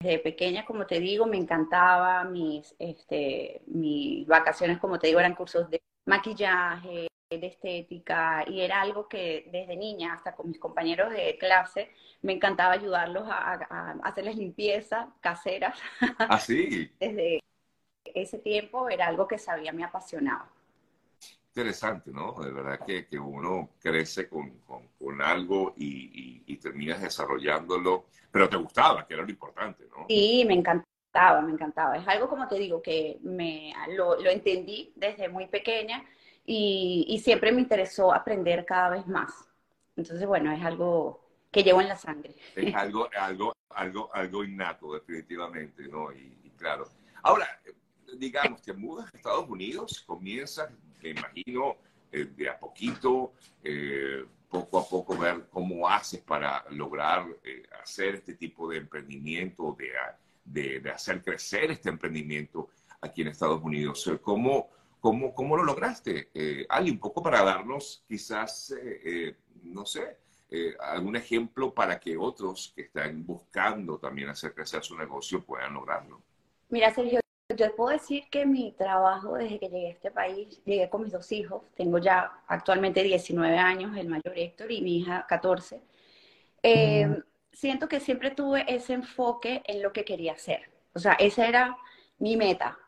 desde pequeña, como te digo, me encantaba, mis, este, mis vacaciones, como te digo, eran cursos de maquillaje, de estética, y era algo que desde niña, hasta con mis compañeros de clase, me encantaba ayudarlos a, a hacerles limpieza caseras. Así. ¿Ah, desde ese tiempo era algo que sabía me apasionaba. Interesante, ¿no? De verdad que, que uno crece con, con, con algo y, y, y, terminas desarrollándolo, pero te gustaba, que era lo importante, ¿no? Sí, me encantaba, me encantaba. Es algo, como te digo, que me lo, lo entendí desde muy pequeña y, y siempre me interesó aprender cada vez más. Entonces, bueno, es algo que llevo en la sangre. Es algo, algo, algo, algo innato, definitivamente, ¿no? Y, y claro. Ahora, digamos, te mudas a Estados Unidos, comienzas, me imagino, eh, de a poquito, eh, poco a poco ver cómo haces para lograr eh, hacer este tipo de emprendimiento, de, de, hacer crecer este emprendimiento aquí en Estados Unidos. ¿Cómo, cómo, cómo lo lograste? Ali, un poco para darnos quizás, no sé, algún ejemplo para que otros que están buscando también hacer crecer su negocio puedan lograrlo. Mira, Sergio, yo puedo decir que mi trabajo desde que llegué a este país, llegué con mis dos hijos, tengo ya actualmente 19 años, el mayor Héctor y mi hija 14. Eh, mm. Siento que siempre tuve ese enfoque en lo que quería hacer. O sea, esa era mi meta.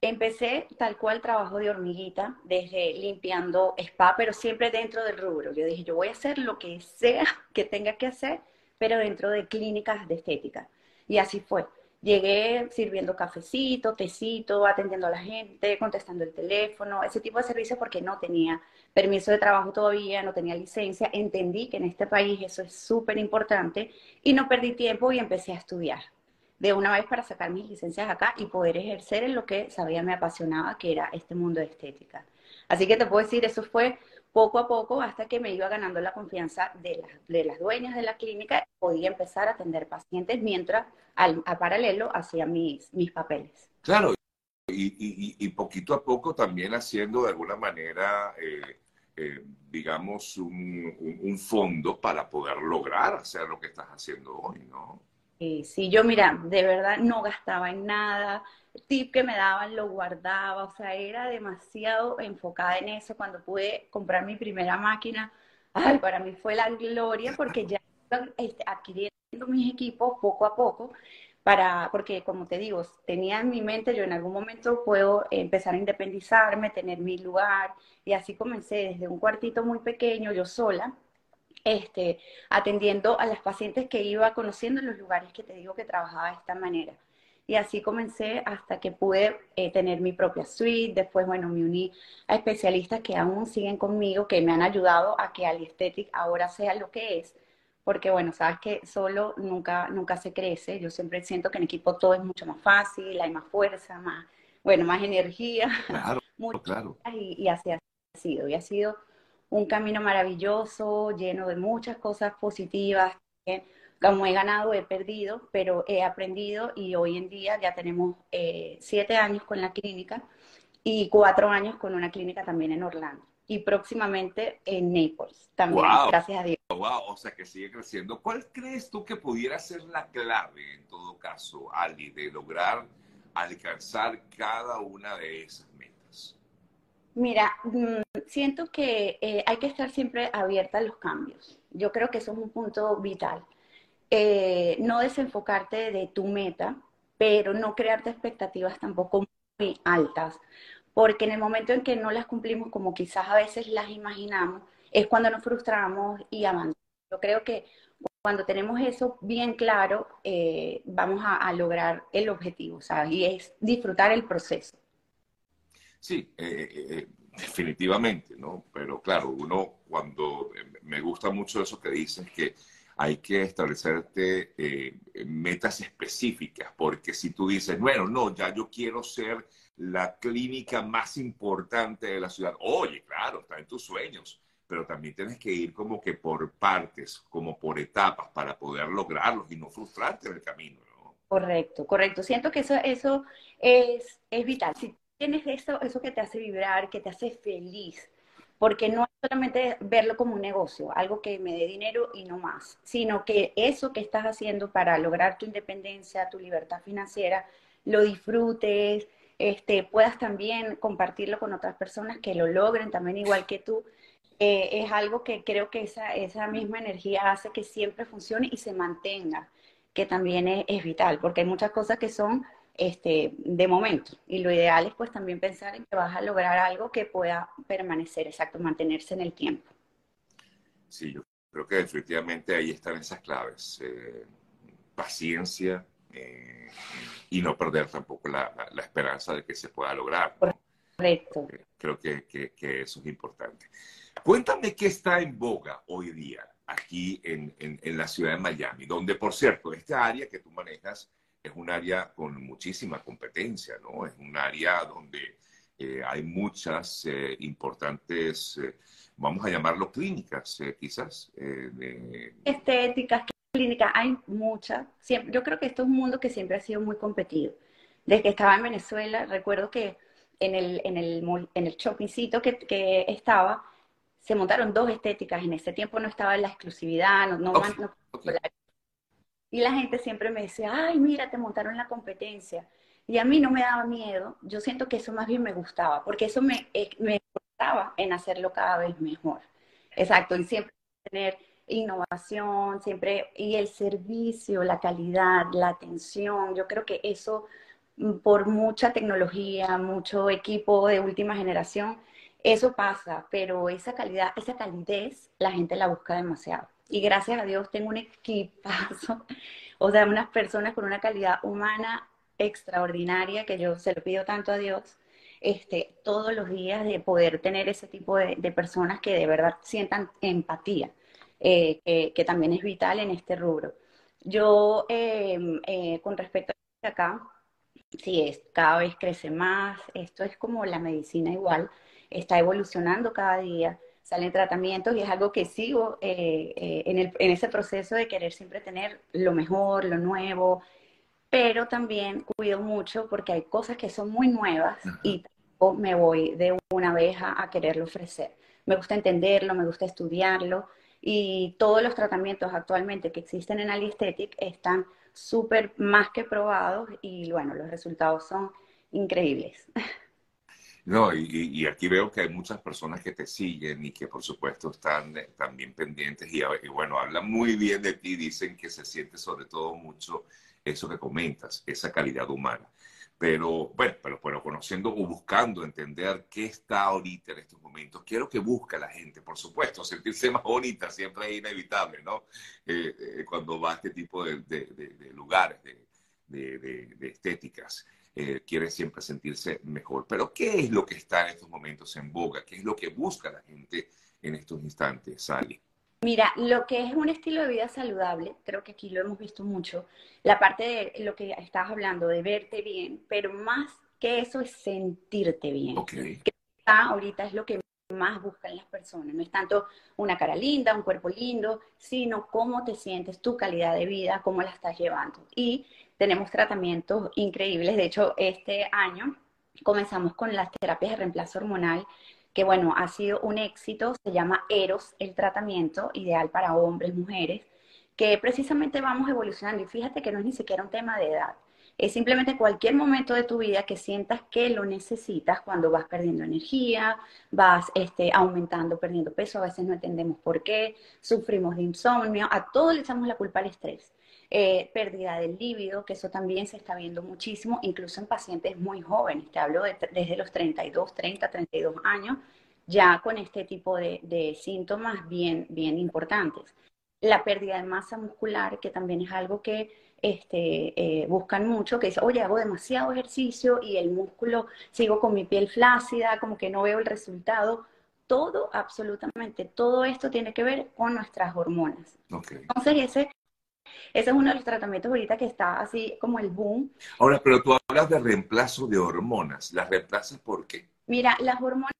Empecé tal cual trabajo de hormiguita, desde limpiando spa, pero siempre dentro del rubro. Yo dije, yo voy a hacer lo que sea que tenga que hacer, pero dentro de clínicas de estética. Y así fue. Llegué sirviendo cafecito, tecito, atendiendo a la gente, contestando el teléfono, ese tipo de servicios porque no tenía permiso de trabajo todavía, no tenía licencia. Entendí que en este país eso es súper importante y no perdí tiempo y empecé a estudiar de una vez para sacar mis licencias acá y poder ejercer en lo que sabía me apasionaba, que era este mundo de estética. Así que te puedo decir, eso fue poco a poco hasta que me iba ganando la confianza de, la, de las dueñas de la clínica, podía empezar a atender pacientes mientras al, a paralelo hacía mis, mis papeles. Claro, y, y, y, poquito a poco también haciendo de alguna manera, eh, eh, digamos, un, un, un, fondo para poder lograr hacer lo que estás haciendo hoy, ¿no? Sí, sí, yo mira, de verdad no gastaba en nada, tip que me daban lo guardaba, o sea, era demasiado enfocada en eso. Cuando pude comprar mi primera máquina, para mí fue la gloria porque ya este, adquiriendo mis equipos poco a poco, para, porque como te digo, tenía en mi mente, yo en algún momento puedo empezar a independizarme, tener mi lugar, y así comencé desde un cuartito muy pequeño, yo sola, este, atendiendo a las pacientes que iba conociendo en los lugares que te digo que trabajaba de esta manera. Y así comencé hasta que pude eh, tener mi propia suite. Después, bueno, me uní a especialistas que aún siguen conmigo, que me han ayudado a que Aliesthetic ahora sea lo que es. Porque, bueno, sabes que solo nunca, nunca se crece. Yo siempre siento que en equipo todo es mucho más fácil, hay más fuerza, más, bueno, más energía. Claro, mucho, claro. Y, y así ha sido. Y ha sido un camino maravilloso, lleno de muchas cosas positivas. Como he ganado, he perdido, pero he aprendido y hoy en día ya tenemos eh, siete años con la clínica y cuatro años con una clínica también en Orlando y próximamente en Naples también, wow. gracias a Dios. Wow, o sea que sigue creciendo. ¿Cuál crees tú que pudiera ser la clave en todo caso, Ali, de lograr alcanzar cada una de esas metas? Mira, mm, siento que eh, hay que estar siempre abierta a los cambios. Yo creo que eso es un punto vital. Eh, no desenfocarte de tu meta, pero no crearte expectativas tampoco muy altas, porque en el momento en que no las cumplimos como quizás a veces las imaginamos, es cuando nos frustramos y abandonamos. Yo creo que cuando tenemos eso bien claro, eh, vamos a, a, lograr el objetivo, ¿sabes? Y es disfrutar el proceso. Sí, eh, eh, definitivamente, ¿no? Pero claro, uno cuando me gusta mucho eso que dices, que hay que establecerte eh, metas específicas, porque si tú dices, bueno, no, ya yo quiero ser la clínica más importante de la ciudad, oye, claro, está en tus sueños, pero también tienes que ir como que por partes, como por etapas, para poder lograrlos y no frustrarte en el camino, ¿no? Correcto, correcto. Siento que eso, eso es, es vital. Si tienes eso, eso que te hace vibrar, que te hace feliz, porque no es solamente verlo como un negocio, algo que me dé dinero y no más, sino que eso que estás haciendo para lograr tu independencia, tu libertad financiera, lo disfrutes, este, puedas también compartirlo con otras personas que lo logren también igual que tú. Eh, es algo que creo que esa, esa misma energía hace que siempre funcione y se mantenga, que también es, es vital, porque hay muchas cosas que son este, de momento. Y lo ideal es pues también pensar en que vas a lograr algo que pueda permanecer, exacto, mantenerse en el tiempo. Sí, yo creo que definitivamente ahí están esas claves. Eh, paciencia eh, y no perder tampoco la, la, esperanza de que se pueda lograr. Correcto. Eh, creo que, que, que, eso es importante. Cuéntame qué está en boga hoy día aquí en, en, en la ciudad de Miami, donde, por cierto, esta área que tú manejas es un área con muchísima competencia, ¿no? Es un área donde eh, hay muchas eh, importantes, eh, vamos a llamarlo clínicas, quizás. De... Estéticas, clínicas, hay muchas. Siempre, yo creo que esto es un mundo que siempre ha sido muy competido. Desde que estaba en Venezuela, recuerdo que en el, en el, en el shoppingcito que, que estaba, se montaron dos estéticas. En ese tiempo no estaba la exclusividad, no, no, okay. no, okay. Y la gente siempre me decía, ay, mira, te montaron la competencia. Y a mí no me daba miedo, yo siento que eso más bien me gustaba, porque eso me, eh, me gustaba en hacerlo cada vez mejor. Exacto, y siempre tener innovación, siempre, y el servicio, la calidad, la atención, yo creo que eso, mm, por mucha tecnología, mucho equipo de última generación, eso pasa, pero esa calidad, esa calidez, la gente la busca demasiado y gracias a Dios tengo un equipazo, o sea, unas personas con una calidad humana extraordinaria que yo se lo pido tanto a Dios, este, todos los días de poder tener ese tipo de, personas que de verdad sientan empatía, eh, que, también es vital en este rubro. Yo, eh, eh, con respecto a acá, sí, es, cada vez crece más, esto es como la medicina igual, está evolucionando cada día salen tratamientos y es algo que sigo eh, eh, en, el, en, ese proceso de querer siempre tener lo mejor, lo nuevo, pero también cuido mucho porque hay cosas que son muy nuevas Ajá. y me voy de una vez a, quererlo ofrecer. Me gusta entenderlo, me gusta estudiarlo y todos los tratamientos actualmente que existen en Aliesthetic están súper más que probados y bueno, los resultados son increíbles. No, y, y, aquí veo que hay muchas personas que te siguen y que por supuesto están también pendientes y, y, bueno, hablan muy bien de ti, dicen que se siente sobre todo mucho eso que comentas, esa calidad humana. Pero bueno, pero bueno, conociendo o buscando entender qué está ahorita en estos momentos, quiero que busque la gente, por supuesto, sentirse más bonita siempre es inevitable, ¿no? Eh, eh, cuando va a este tipo de, de, de, de lugares, de, estéticas eh, quiere siempre sentirse mejor. Pero ¿qué es lo que está en estos momentos en boga? ¿Qué es lo que busca la gente en estos instantes, Sally? Mira, lo que es un estilo de vida saludable, creo que aquí lo hemos visto mucho, la parte de lo que estás hablando, de verte bien, pero más que eso es sentirte bien. Okay. Que ahorita es lo que más buscan las personas. No es tanto una cara linda, un cuerpo lindo, sino cómo te sientes, tu calidad de vida, cómo la estás llevando. Y tenemos tratamientos increíbles. De hecho, este año comenzamos con las terapias de reemplazo hormonal, que bueno, ha sido un éxito. Se llama Eros, el tratamiento ideal para hombres, mujeres, que precisamente vamos evolucionando. Y fíjate que no es ni siquiera un tema de edad. Es simplemente cualquier momento de tu vida que sientas que lo necesitas cuando vas perdiendo energía, vas este, aumentando, perdiendo peso, a veces no entendemos por qué, sufrimos de insomnio, a todos le echamos la culpa al estrés. Eh, pérdida del líbido, que eso también se está viendo muchísimo, incluso en pacientes muy jóvenes, te hablo de, desde los 32, 30, 32 años, ya con este tipo de, de síntomas bien, bien importantes. La pérdida de masa muscular, que también es algo que este, eh, buscan mucho, que dice, oye, hago demasiado ejercicio y el músculo, sigo con mi piel flácida, como que no veo el resultado. Todo, absolutamente, todo esto tiene que ver con nuestras hormonas. Okay. Entonces, ese, ese es uno de los tratamientos ahorita que está así como el boom. Ahora, pero tú hablas de reemplazo de hormonas. ¿Las reemplazas por qué? Mira, las hormonas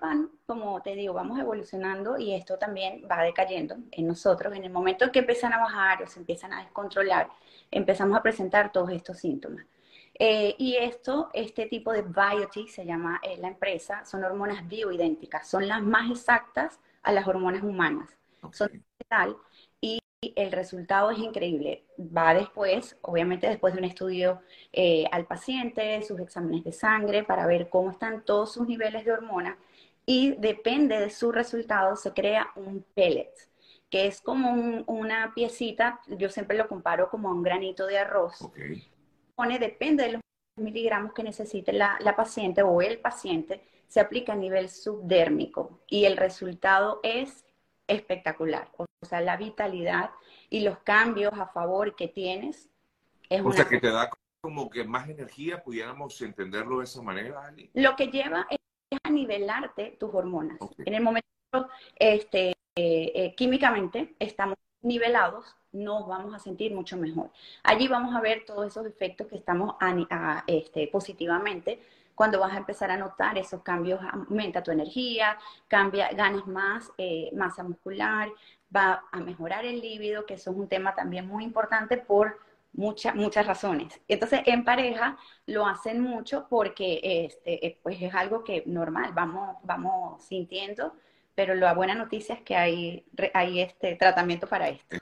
van, como te digo, vamos evolucionando y esto también va decayendo en nosotros. En el momento en que empiezan a bajar o se empiezan a descontrolar, empezamos a presentar todos estos síntomas. Eh, y esto, este tipo de Bioti, se llama eh, la empresa, son hormonas bioidénticas, son las más exactas a las hormonas humanas. Son tal el resultado es increíble. Va después, obviamente después de un estudio eh, al paciente, sus exámenes de sangre para ver cómo están todos sus niveles de hormonas y depende de su resultado se crea un pellet que es como una piecita, yo siempre lo comparo como un granito de arroz. Pone, depende de los miligramos que necesite la, paciente o el paciente, se aplica a nivel subdérmico y el resultado es espectacular. O sea, la vitalidad y los cambios a favor que tienes. Es o sea, que te da como que más energía, pudiéramos entenderlo de esa manera, Ali. Lo que lleva es a nivelarte tus hormonas. En el momento este, eh, eh, químicamente estamos nivelados, nos vamos a sentir mucho mejor. Allí vamos a ver todos esos efectos que estamos este, positivamente. Cuando vas a empezar a notar esos cambios, aumenta tu energía, cambia, ganas más eh, masa muscular, va a mejorar el líbido, que eso es un tema también muy importante por muchas muchas razones. Entonces, en pareja lo hacen mucho porque este, pues es algo que normal, vamos, vamos sintiendo pero la buena noticia es que hay, hay este tratamiento para esto.